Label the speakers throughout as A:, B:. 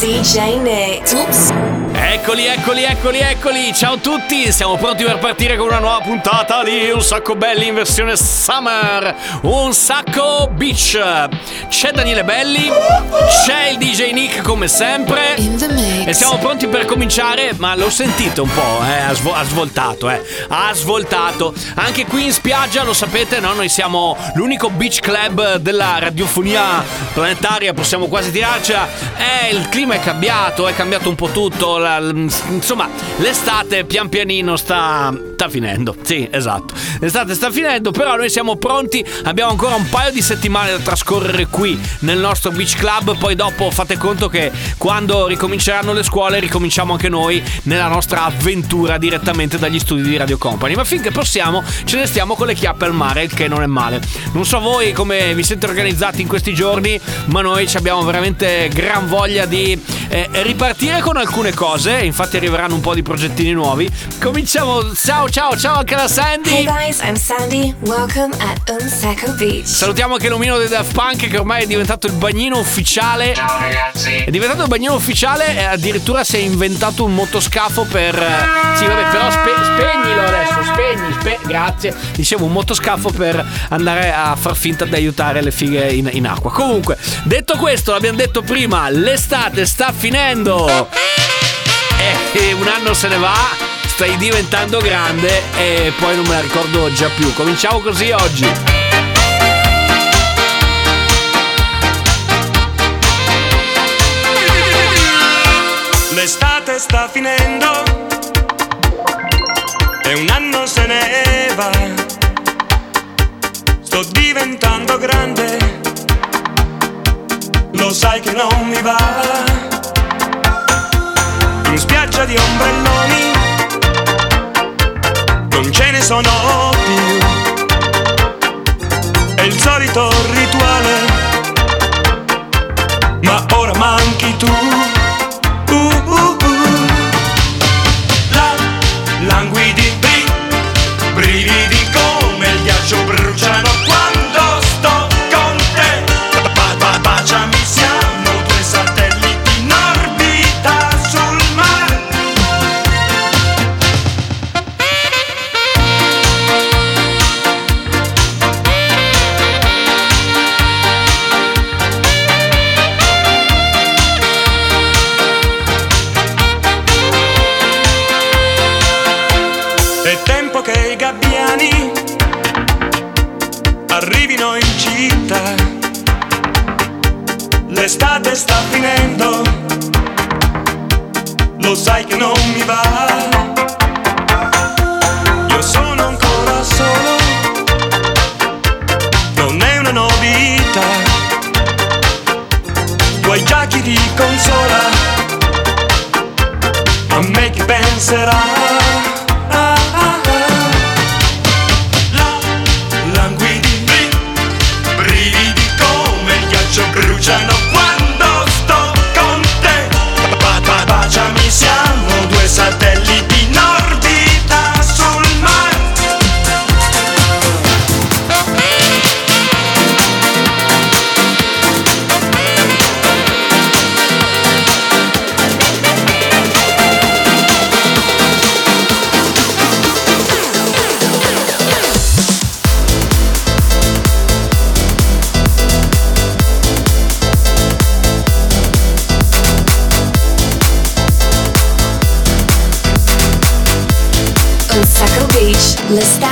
A: DJ Nick. Oops.
B: Eccoli, eccoli, eccoli, eccoli. Ciao a tutti, siamo pronti per partire con una nuova puntata di Un sacco belli in versione summer. Un sacco beach. C'è Daniele Belli, c'è il DJ Nick come sempre. E siamo pronti per cominciare, ma l'ho sentito un po', eh, ha, svo- ha svoltato, eh, ha svoltato. Anche qui in spiaggia, lo sapete, no? Noi siamo l'unico beach club della radiofonia planetaria, possiamo quasi tirarcela. Eh, il clima è cambiato, è cambiato un po' tutto, la- insomma, l'estate pian pianino sta, sta finendo. Sì, esatto, l'estate sta finendo, però noi siamo pronti, abbiamo ancora un paio di settimane da trascorrere qui nel nostro beach club, poi dopo fate conto che quando ricominceranno le scuole ricominciamo anche noi nella nostra avventura direttamente dagli studi di Radio Company, ma finché possiamo ce ne stiamo con le chiappe al mare, il che non è male. Non so voi come vi siete organizzati in questi giorni, ma noi abbiamo veramente gran voglia di eh, ripartire con alcune cose, infatti arriveranno un po' di progettini nuovi. Cominciamo, ciao ciao ciao anche da
A: Hey
B: Sandy!
A: guys, I'm Sandy. Welcome at Un Sacco Beach.
B: Salutiamo anche l'omino dei Daft Punk che ormai è diventato il bagnino ufficiale. Ciao ragazzi. È diventato il bagnino ufficiale e addirittura si è inventato un motoscafo per... eh, Sì vabbè però spe- spegnilo adesso, spegni, spe- grazie. Dicevo un motoscafo per andare a far finta di aiutare le fighe in, in acqua. Comunque, detto questo, l'abbiamo detto prima, l'estate sta finendo. E un anno se ne va, stai diventando grande e poi non me la ricordo già più. Cominciamo così oggi.
C: L'estate sta finendo e un anno se ne va. Sto diventando grande, lo sai che non mi va. In spiaggia di ombrelloni non ce ne sono più. È il solito rituale, ma ora manchi tu.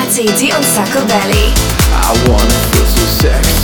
C: L'estate di
A: Un Sacco Belly.
D: I wanna feel so sexy,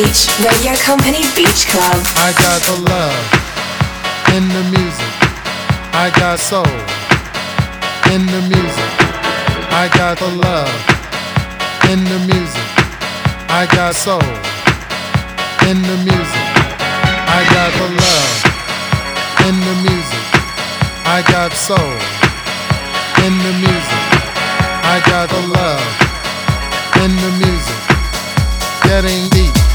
A: Beach, Radio Company Beach Club.
E: I got the love in the music. I got soul in the music. I got the love in the music. I got soul in the music. I got the love in the music. I got soul in the music. I got the love in the music. Getting deep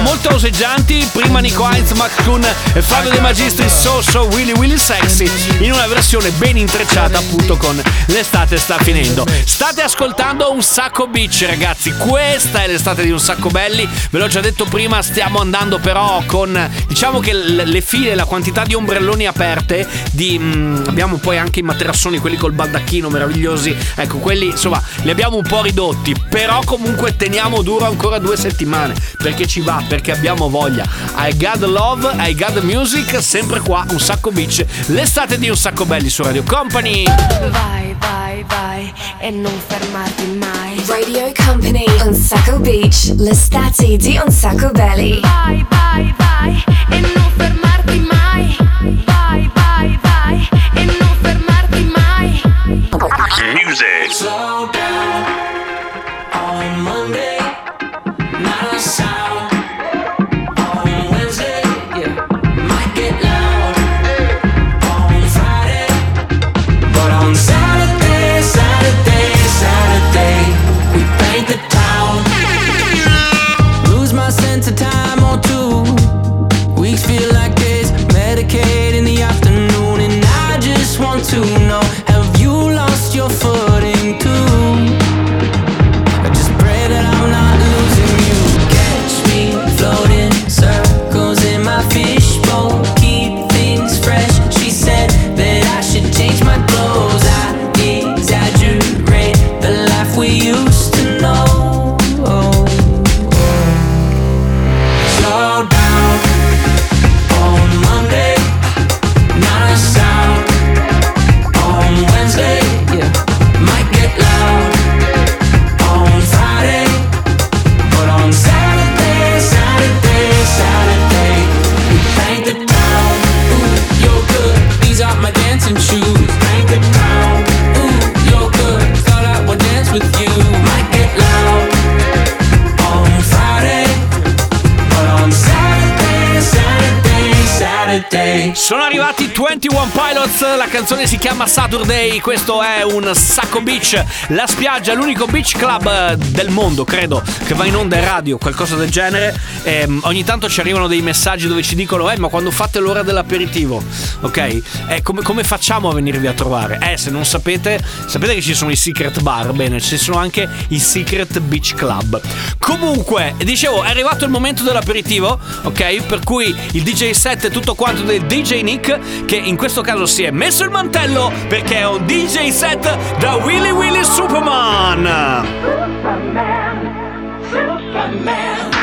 B: Molto oseggianti. Prima Nico Heinz, Max Kuhn e Fabio De Magistri, So So Willy Willy Sexy. In una versione ben intrecciata, appunto, con l'estate sta finendo. State ascoltando un sacco beach, ragazzi. Questa è l'estate di un sacco belli. Ve l'ho già detto prima, stiamo andando però con diciamo che le file, la quantità di ombrelloni aperte. Di, mm, abbiamo poi anche i materassoni, quelli col baldacchino meravigliosi. Ecco, quelli insomma li abbiamo un po' ridotti. Però comunque teniamo duro ancora due settimane. Perché ci va, perché abbiamo voglia. I got love, I got music. Sempre qua, un sacco beach. L'estate di un sacco belli su Radio Company.
F: Vai, vai, vai e non fermarti mai.
A: Radio Company, Unsaco Beach, l'estate di Unsaco Belly.
F: Vai, vai, vai e non fermarti mai. Vai, vai, vai e non fermarti mai.
G: Music.
H: Slow down on Monday,
B: chiama Saturday, questo è un sacco beach, la spiaggia, l'unico beach club eh, del mondo, credo, che va in onda in radio, qualcosa del genere. E ogni tanto ci arrivano dei messaggi dove ci dicono, eh ma quando fate l'ora dell'aperitivo, ok? E come, come facciamo a venirvi a trovare? Eh, se non sapete, sapete che ci sono i secret bar, bene, ci sono anche i secret beach club. Comunque, dicevo, è arrivato il momento dell'aperitivo, ok? Per cui il DJ set è tutto quanto del DJ Nick, che in questo caso si è messo il mantello bello perché è un DJ set da Willy Willy Superman.
I: Superman, Superman.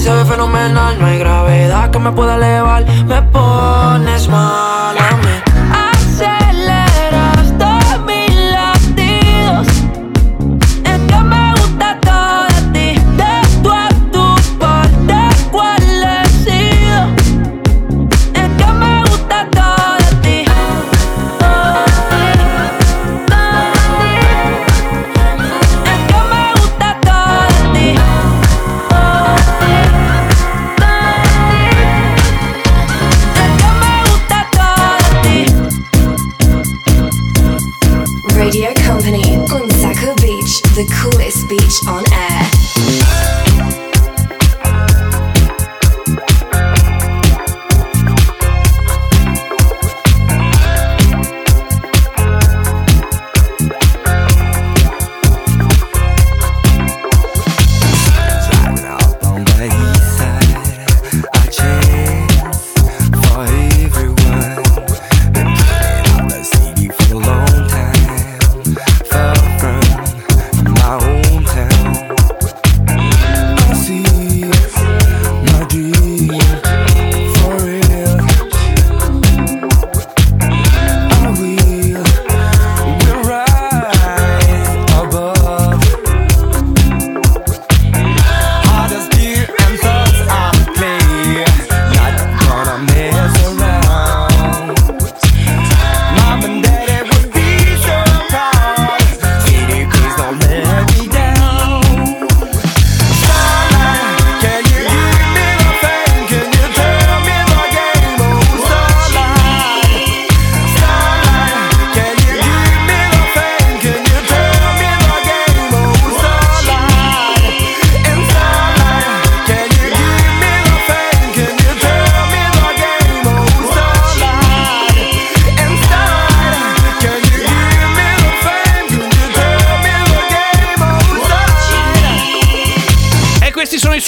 I: se ve fenomenal. No hay gravedad que me pueda elevar. Me pones mal.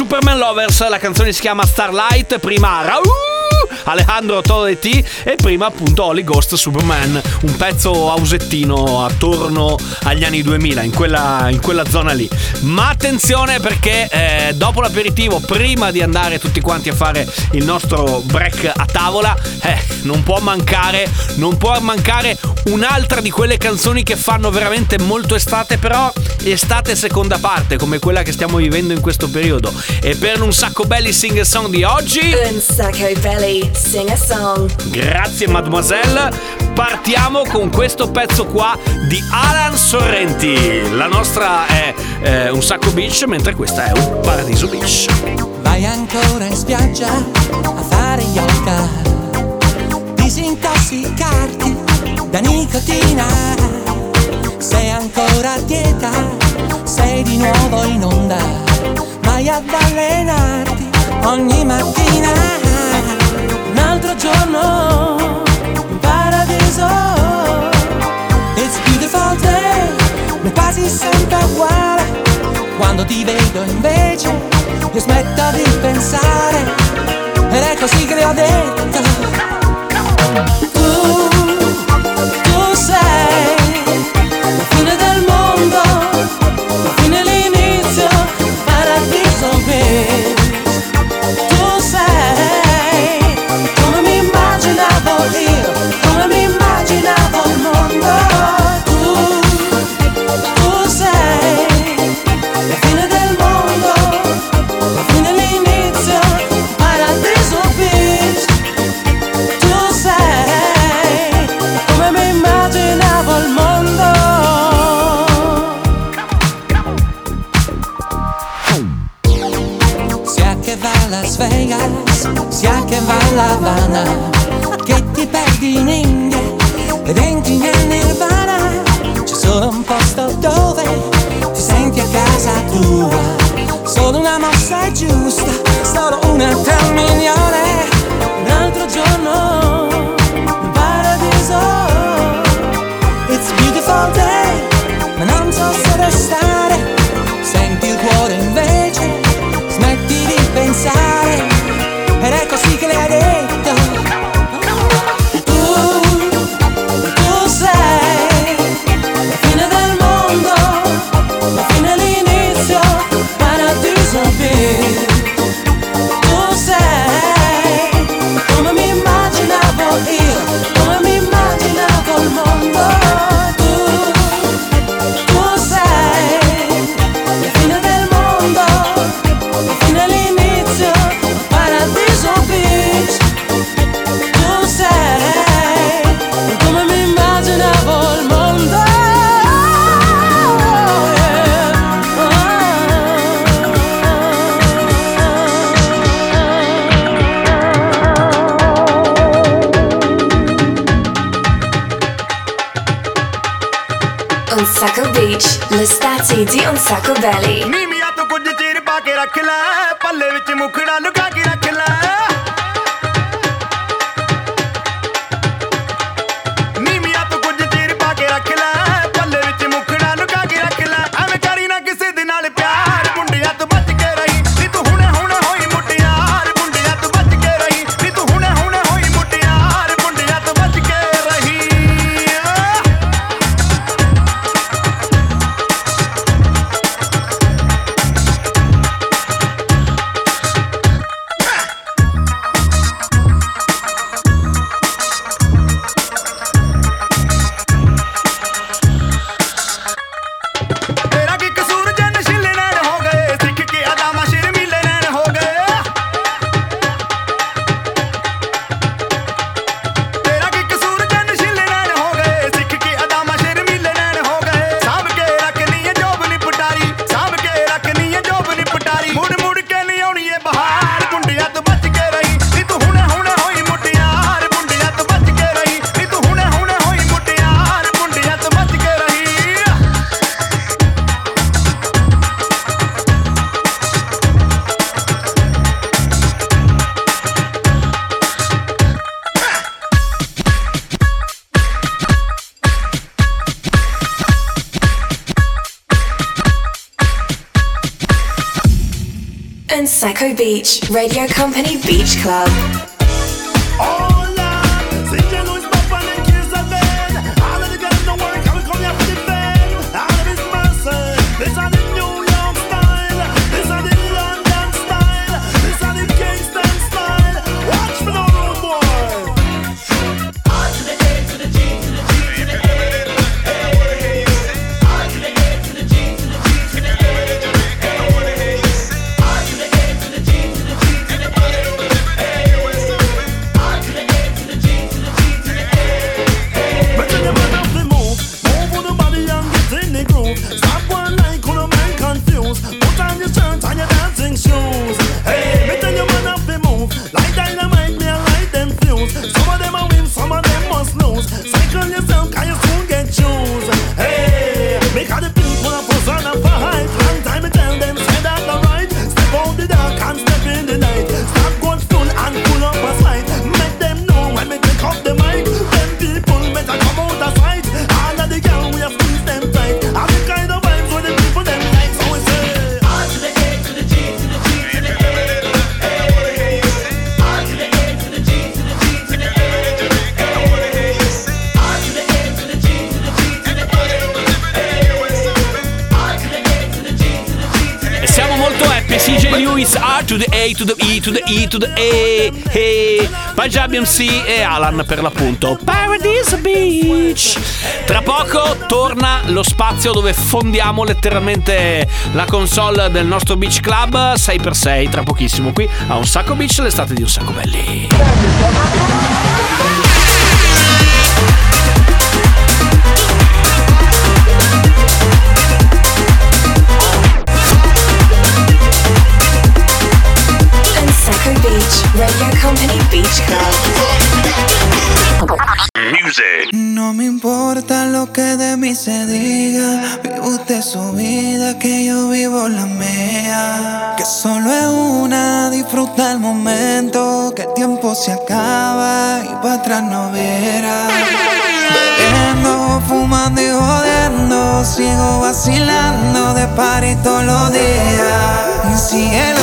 B: Superman Lovers, la canzone si chiama Starlight, prima Raul Alejandro Toretti e prima appunto Holy Ghost Superman, un pezzo ausettino attorno agli anni 2000 in quella, in quella zona lì. Ma attenzione perché eh, dopo l'aperitivo, prima di andare tutti quanti a fare il nostro break a tavola, eh, non può mancare, non può mancare un'altra di quelle canzoni che fanno veramente molto estate, però estate seconda parte, come quella che stiamo vivendo in questo periodo. E per un sacco belli sing song di oggi.
A: Un sacco belly, sing a song.
B: Grazie mademoiselle. Partiamo con questo pezzo qua di Alan Sorrenti. La nostra è eh, un sacco beach, mentre questa è un paradiso beach.
I: Vai ancora in spiaggia a fare yoga, disintossicarti da nicotina. Sei ancora a dieta, sei di nuovo in onda, vai ad allenarti ogni mattina. Altro giorno in paradiso. It's beautiful day, ma quasi sempre uguale. Quando ti vedo invece, io smetto di pensare. Ed è così che le ho detto.
J: Radio Company Beach Club.
B: E the E E. Hey. Punjab MC e Alan per l'appunto. Paradise Beach. Tra poco torna lo spazio dove fondiamo letteralmente la console del nostro Beach Club 6x6. Tra pochissimo qui a un sacco beach l'estate di un sacco belli.
D: Tiempo se acaba y para atrás no verá. Bebiendo, fumando y jodiendo. Sigo vacilando de party todos los días. Cielo.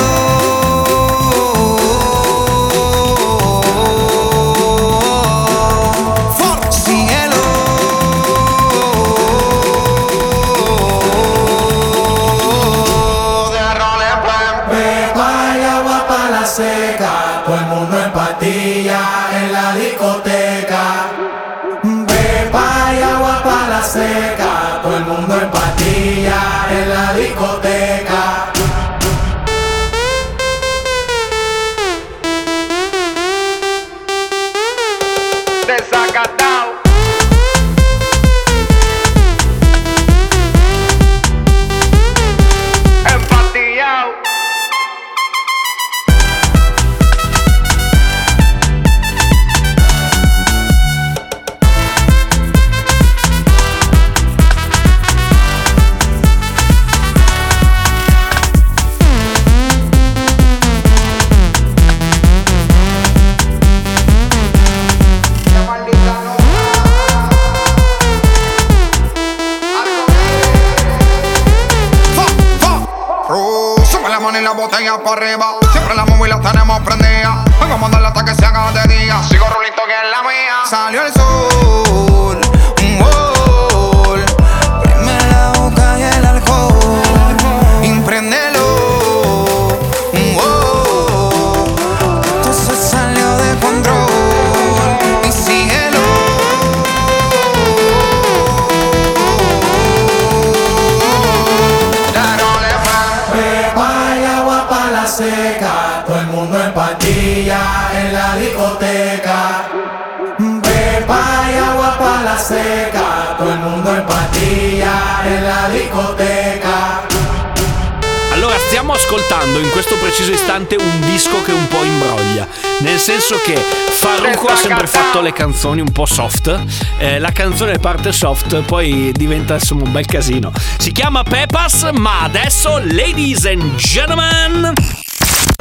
B: Preciso istante un disco che un po' imbroglia. Nel senso che Farruko ha sempre fatto le canzoni un po' soft. eh, la canzone parte soft, poi diventa insomma un bel casino. Si chiama Pepas, ma adesso, ladies and gentlemen.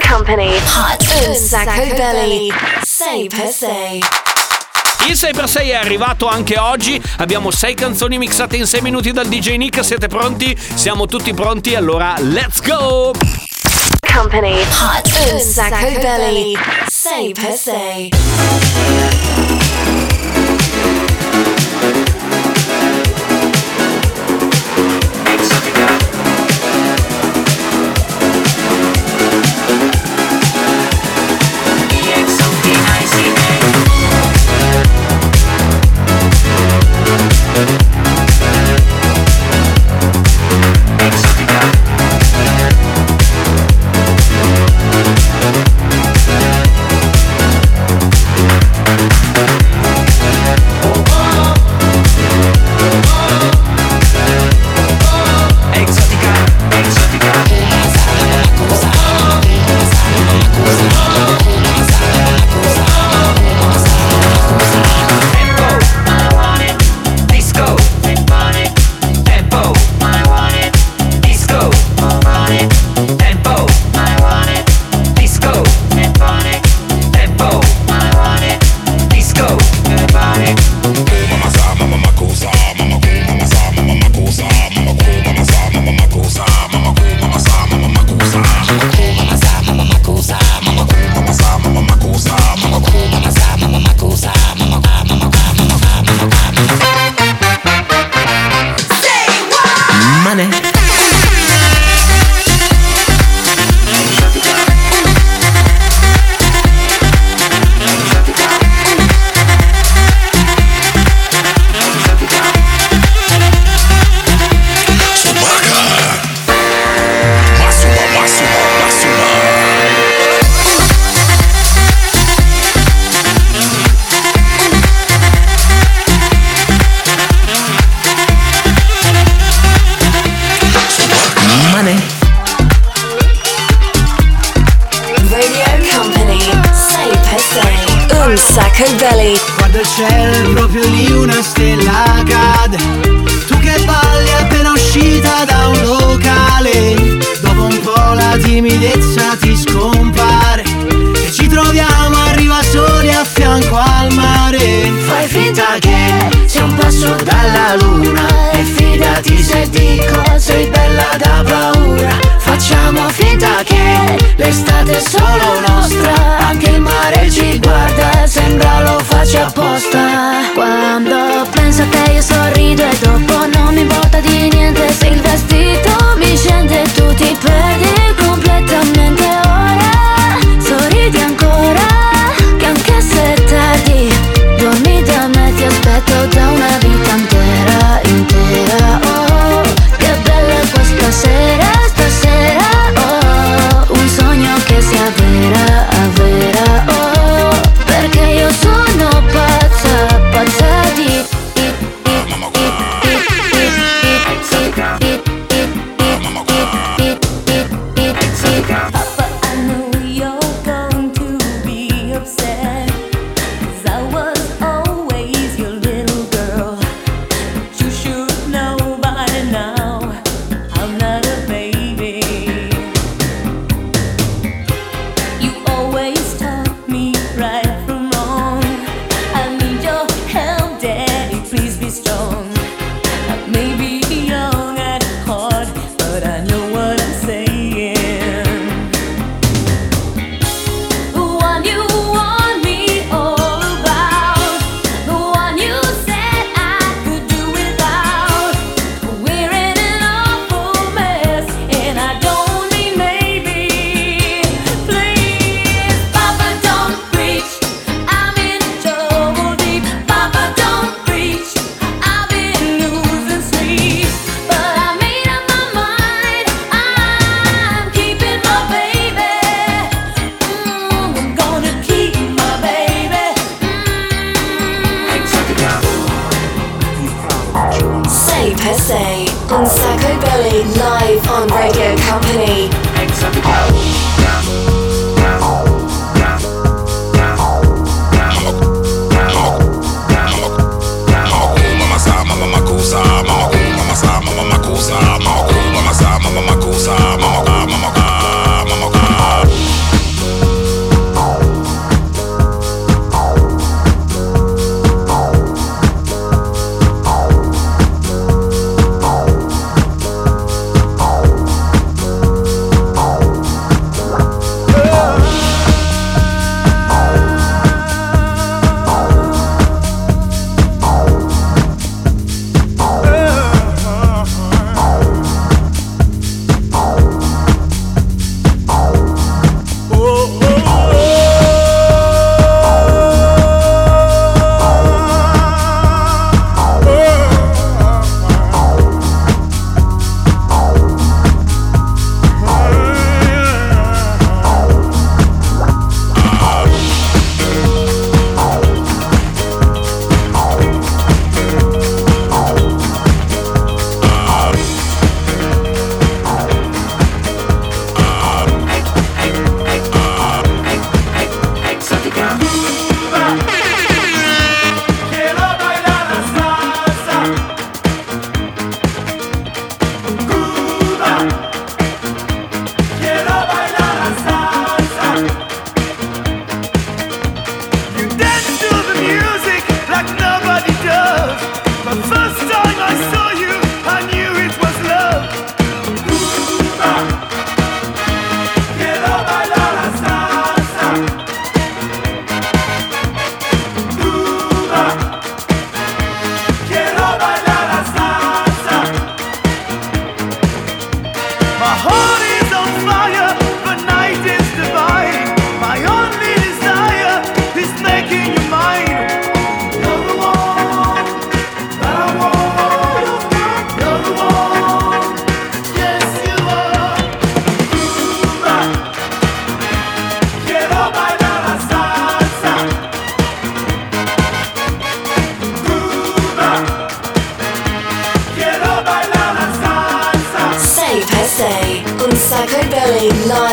J: Company Hot Sacco Belly. Say per se.
B: Il 6x6 è arrivato anche oggi. Abbiamo 6 canzoni mixate in 6 minuti dal DJ Nick. Siete pronti? Siamo tutti pronti? Allora, let's go!
A: Company. Hot und Sacco Belly. Say per se.
K: sorrido e dopo non mi importa di niente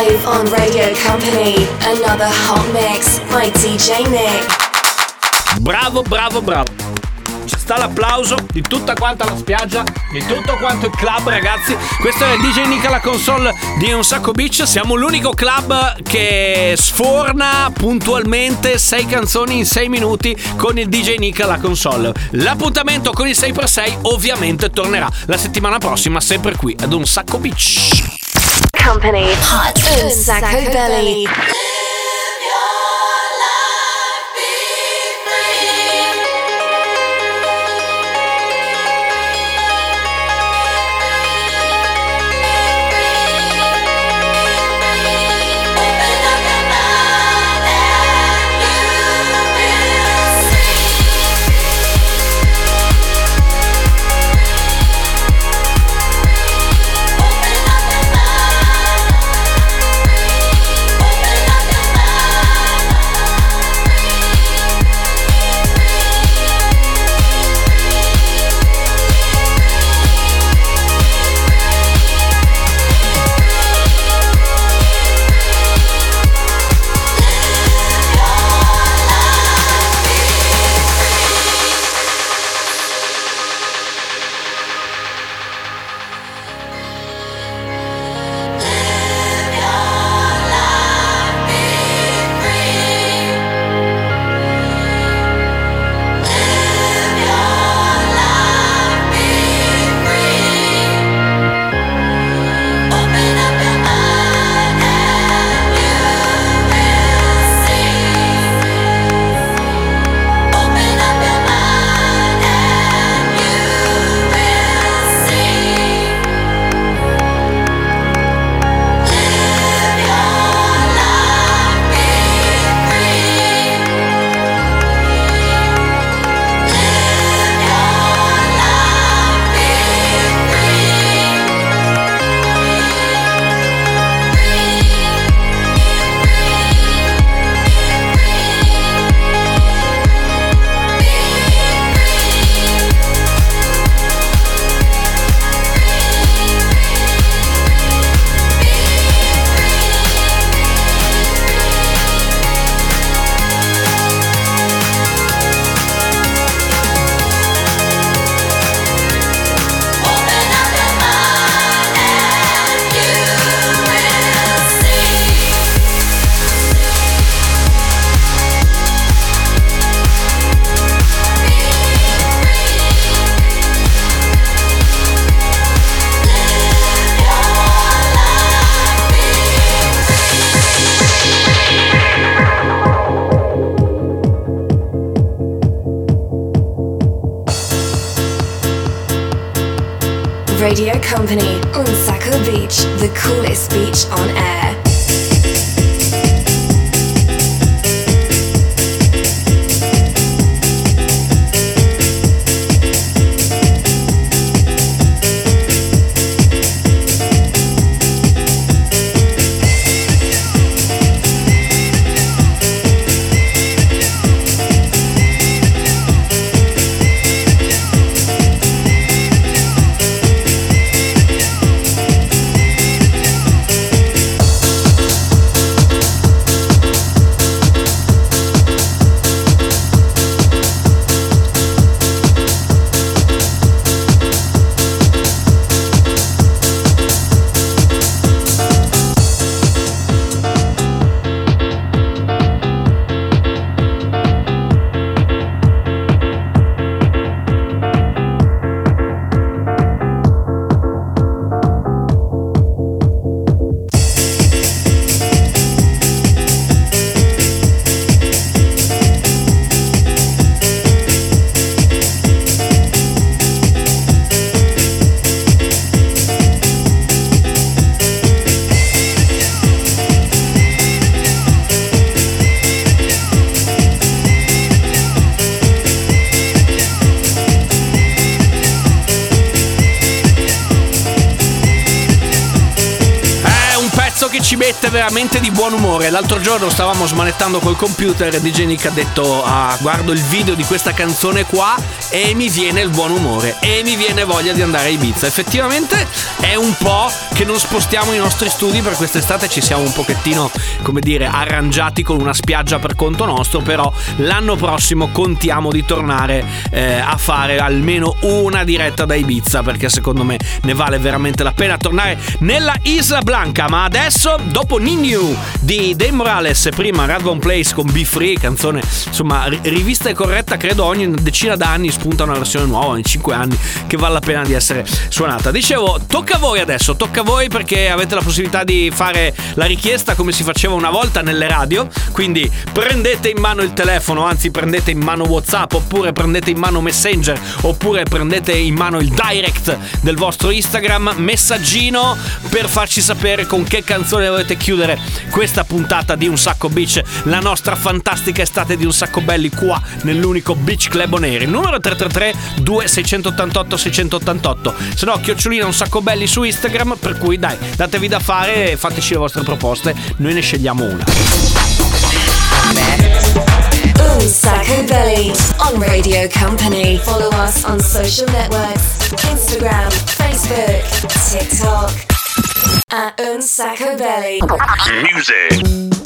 A: live on Radio Company. Another hot mix by DJ Nick.
B: Bravo, bravo, bravo. Ci sta l'applauso di tutta quanta la spiaggia, di tutto quanto il club, ragazzi. Questo è DJ Nick alla console di Un Sacco Beach. Siamo l'unico club che sforna puntualmente 6 canzoni in 6 minuti con il DJ Nick alla console. L'appuntamento con il 6x6 ovviamente tornerà la settimana prossima, sempre qui ad Un Sacco Beach.
A: Company Hot un Sacco Belly. Company on Saco Beach, the coolest beach on air.
B: Veramente di buon umore. L'altro giorno stavamo smanettando col computer e DJ Nick ha detto ah, guardo il video di questa canzone qua e mi viene il buon umore e mi viene voglia di andare a Ibiza. Effettivamente è un po' che non spostiamo i nostri studi per quest'estate, ci siamo un pochettino, come dire, arrangiati con una spiaggia per conto nostro, però l'anno prossimo contiamo di tornare eh, a fare almeno una diretta da Ibiza perché secondo me ne vale veramente la pena tornare nella Isla Blanca. Ma adesso, dopo Ninu di Dave Morales, prima Radvon Place con Be Free, canzone insomma ri- rivista e corretta, credo ogni decina d'anni spunta una versione nuova, ogni 5 anni, che vale la pena di essere suonata. Dicevo, tocca a voi adesso, tocca a voi perché avete la possibilità di fare la richiesta come si faceva una volta nelle radio, quindi prendete in mano il telefono, anzi prendete in mano WhatsApp oppure prendete in mano Messenger oppure prendete in mano il direct del vostro Instagram, messaggino per farci sapere con che canzone volete chiudere questa puntata di Un Sacco Beach, la nostra fantastica estate di Un Sacco Belli qua nell'unico Beach Club on Air. Il numero 333 2688 688. Se no, chiocciolina Un Sacco Belli su Instagram, per cui dai, datevi da fare e fateci le vostre proposte, noi ne scegliamo una.
A: Un Sacco Belly on Radio Company. Follow us on social networks Instagram, Facebook, TikTok. At Un Sacco Belly.
I: Music.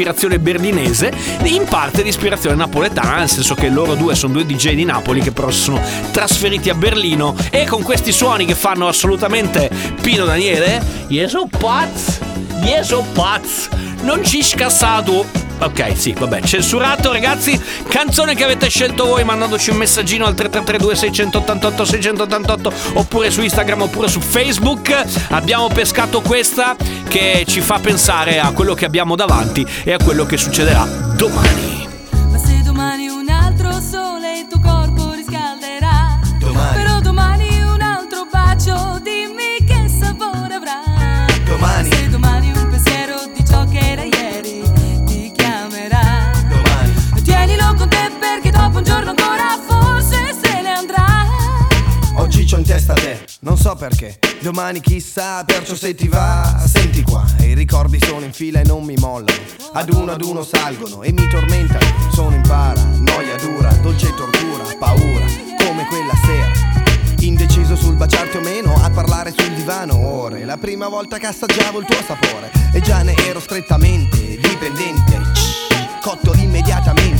B: Ispirazione berlinese, in parte di ispirazione napoletana, nel senso che loro due sono due DJ di Napoli che però si sono trasferiti a Berlino e con questi suoni che fanno assolutamente Pino Daniele, pazzo, io sono pazzo, non ci scassato. Ok, sì, vabbè, censurato ragazzi. Canzone che avete scelto voi mandandoci un messaggino al 3332 688 688 oppure su Instagram oppure su Facebook. Abbiamo pescato questa che ci fa pensare a quello che abbiamo davanti e a quello che succederà domani.
L: Domani
M: chissà, perciò se ti va, senti qua. I ricordi sono in fila e non mi mollano. Ad uno ad uno salgono e mi tormentano. Sono in para, noia dura, dolce tortura, paura, come quella sera. Indeciso sul baciarti o meno, a parlare sul divano ore. La prima volta che assaggiavo il tuo sapore. E già ne ero strettamente dipendente. Cotto immediatamente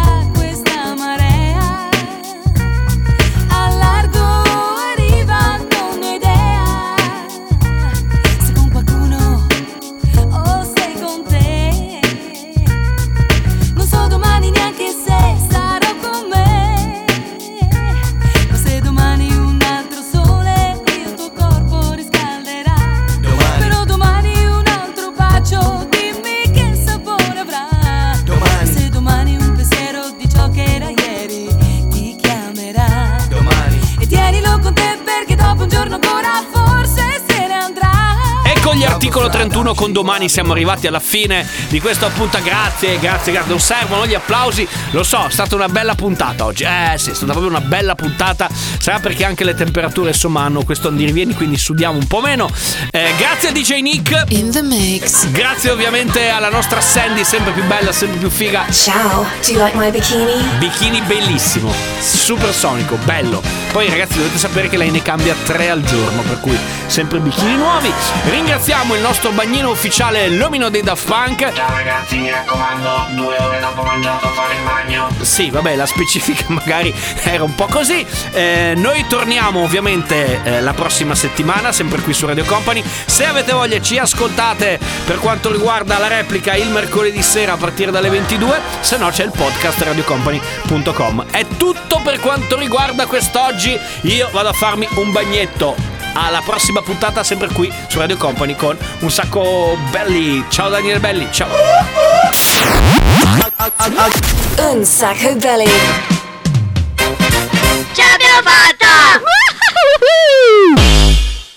B: 21 con domani siamo arrivati alla fine di questo appunto. Grazie, grazie, grazie. Non servono gli applausi. Lo so, è stata una bella puntata oggi. Eh sì, è stata proprio una bella puntata. Sarà perché anche le temperature insomma hanno questo andirivieni, quindi sudiamo un po' meno. Eh, grazie a DJ Nick.
A: In the mix.
B: Grazie ovviamente alla nostra Sandy, sempre più bella, sempre più figa.
A: Ciao, do you like my bikini?
B: Bikini bellissimo, supersonico, bello. Poi ragazzi dovete sapere che lei ne cambia tre al giorno, per cui sempre bikini nuovi. Ringraziamo il nostro bagnino ufficiale L'Omino dei Daft Punk.
C: Ciao ragazzi, mi raccomando, due ore dopo mangiato fare il bagno.
B: Sì, vabbè, la specifica magari era un po' così. Eh, noi torniamo ovviamente eh, la prossima settimana, sempre qui su Radio Company. Se avete voglia ci ascoltate per quanto riguarda la replica il mercoledì sera a partire dalle 22, se no c'è il podcast radiocompany.com. È tutto per quanto riguarda quest'oggi. Io vado a farmi un bagnetto alla prossima puntata sempre qui su Radio Company con un sacco belli. Ciao Daniele Belli, ciao.
A: Un sacco belli.
F: Ce l'abbiamo fatta!